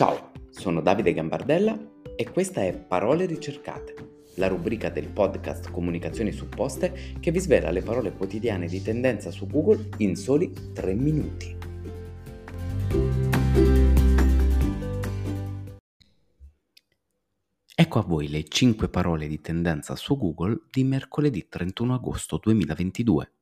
Ciao, sono Davide Gambardella e questa è Parole ricercate, la rubrica del podcast Comunicazioni supposte che vi svela le parole quotidiane di tendenza su Google in soli 3 minuti. Ecco a voi le 5 parole di tendenza su Google di mercoledì 31 agosto 2022.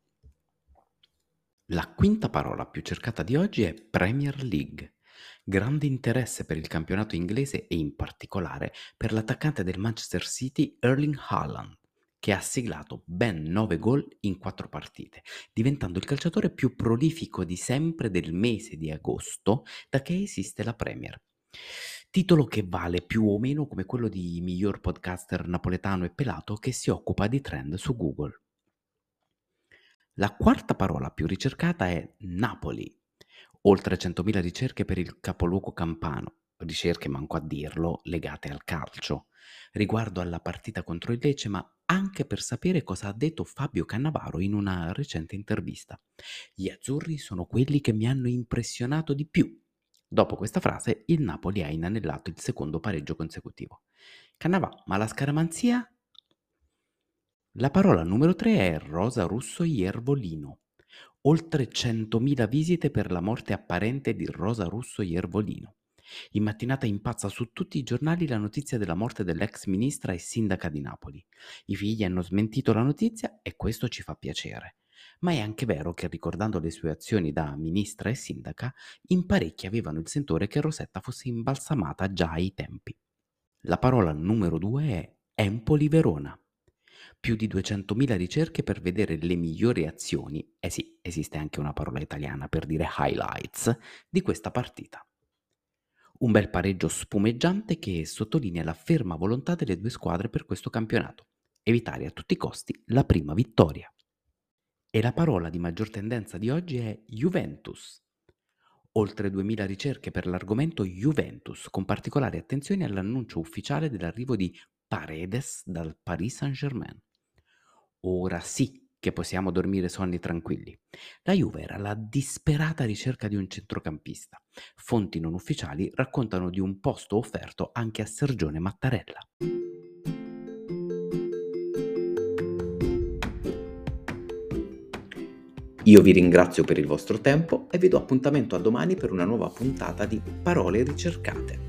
La quinta parola più cercata di oggi è Premier League. Grande interesse per il campionato inglese e in particolare per l'attaccante del Manchester City Erling Haaland, che ha siglato ben 9 gol in 4 partite, diventando il calciatore più prolifico di sempre del mese di agosto da che esiste la Premier. Titolo che vale più o meno come quello di miglior podcaster napoletano e pelato che si occupa di trend su Google. La quarta parola più ricercata è Napoli. Oltre 100.000 ricerche per il capoluogo campano, ricerche, manco a dirlo, legate al calcio, riguardo alla partita contro il Lecce, ma anche per sapere cosa ha detto Fabio Cannavaro in una recente intervista. Gli azzurri sono quelli che mi hanno impressionato di più. Dopo questa frase, il Napoli ha inanellato il secondo pareggio consecutivo. Cannavà, ma la scaramanzia la parola numero 3 è Rosa Russo Iervolino. Oltre 100.000 visite per la morte apparente di Rosa Russo Iervolino. In mattinata impazza su tutti i giornali la notizia della morte dell'ex ministra e sindaca di Napoli. I figli hanno smentito la notizia e questo ci fa piacere. Ma è anche vero che ricordando le sue azioni da ministra e sindaca, in parecchi avevano il sentore che Rosetta fosse imbalsamata già ai tempi. La parola numero 2 è Empoli Verona più di 200.000 ricerche per vedere le migliori azioni, eh sì, esiste anche una parola italiana per dire highlights, di questa partita. Un bel pareggio spumeggiante che sottolinea la ferma volontà delle due squadre per questo campionato, evitare a tutti i costi la prima vittoria. E la parola di maggior tendenza di oggi è Juventus. Oltre 2000 ricerche per l'argomento Juventus, con particolare attenzione all'annuncio ufficiale dell'arrivo di Paredes dal Paris Saint-Germain. Ora sì che possiamo dormire sonni tranquilli. La Juve era la disperata ricerca di un centrocampista. Fonti non ufficiali raccontano di un posto offerto anche a Sergione Mattarella. Io vi ringrazio per il vostro tempo e vi do appuntamento a domani per una nuova puntata di Parole ricercate.